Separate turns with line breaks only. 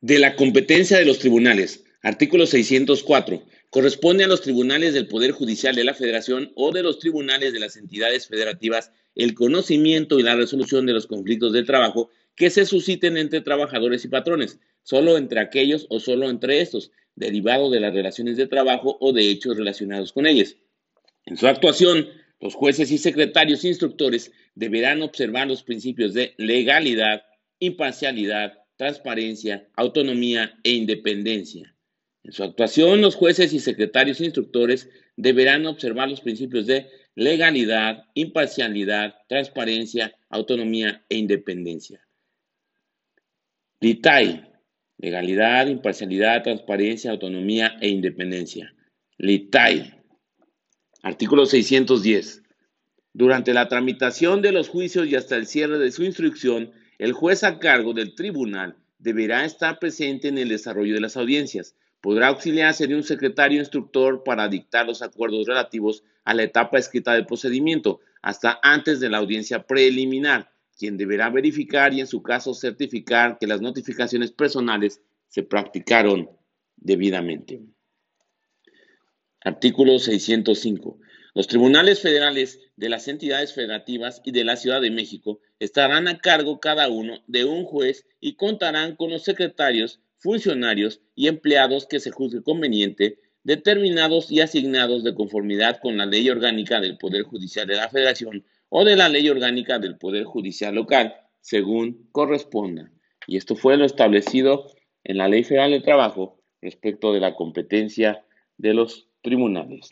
De la competencia de los tribunales. Artículo 604. Corresponde a los tribunales del Poder Judicial de la Federación o de los tribunales de las entidades federativas el conocimiento y la resolución de los conflictos de trabajo que se susciten entre trabajadores y patrones, solo entre aquellos o solo entre estos, derivado de las relaciones de trabajo o de hechos relacionados con ellas. En su actuación, los jueces y secretarios instructores deberán observar los principios de legalidad, imparcialidad, transparencia, autonomía e independencia. En su actuación, los jueces y secretarios instructores deberán observar los principios de legalidad, imparcialidad, transparencia, autonomía e independencia. LITAI, legalidad, imparcialidad, transparencia, autonomía e independencia. LITAI. Artículo 610. Durante la tramitación de los juicios y hasta el cierre de su instrucción, el juez a cargo del tribunal deberá estar presente en el desarrollo de las audiencias. Podrá auxiliarse de un secretario instructor para dictar los acuerdos relativos a la etapa escrita del procedimiento, hasta antes de la audiencia preliminar, quien deberá verificar y en su caso certificar que las notificaciones personales se practicaron debidamente. Artículo 605. Los tribunales federales de las entidades federativas y de la Ciudad de México estarán a cargo cada uno de un juez y contarán con los secretarios, funcionarios y empleados que se juzgue conveniente, determinados y asignados de conformidad con la ley orgánica del Poder Judicial de la Federación o de la ley orgánica del Poder Judicial local, según corresponda. Y esto fue lo establecido en la Ley Federal del Trabajo respecto de la competencia de los tribunales.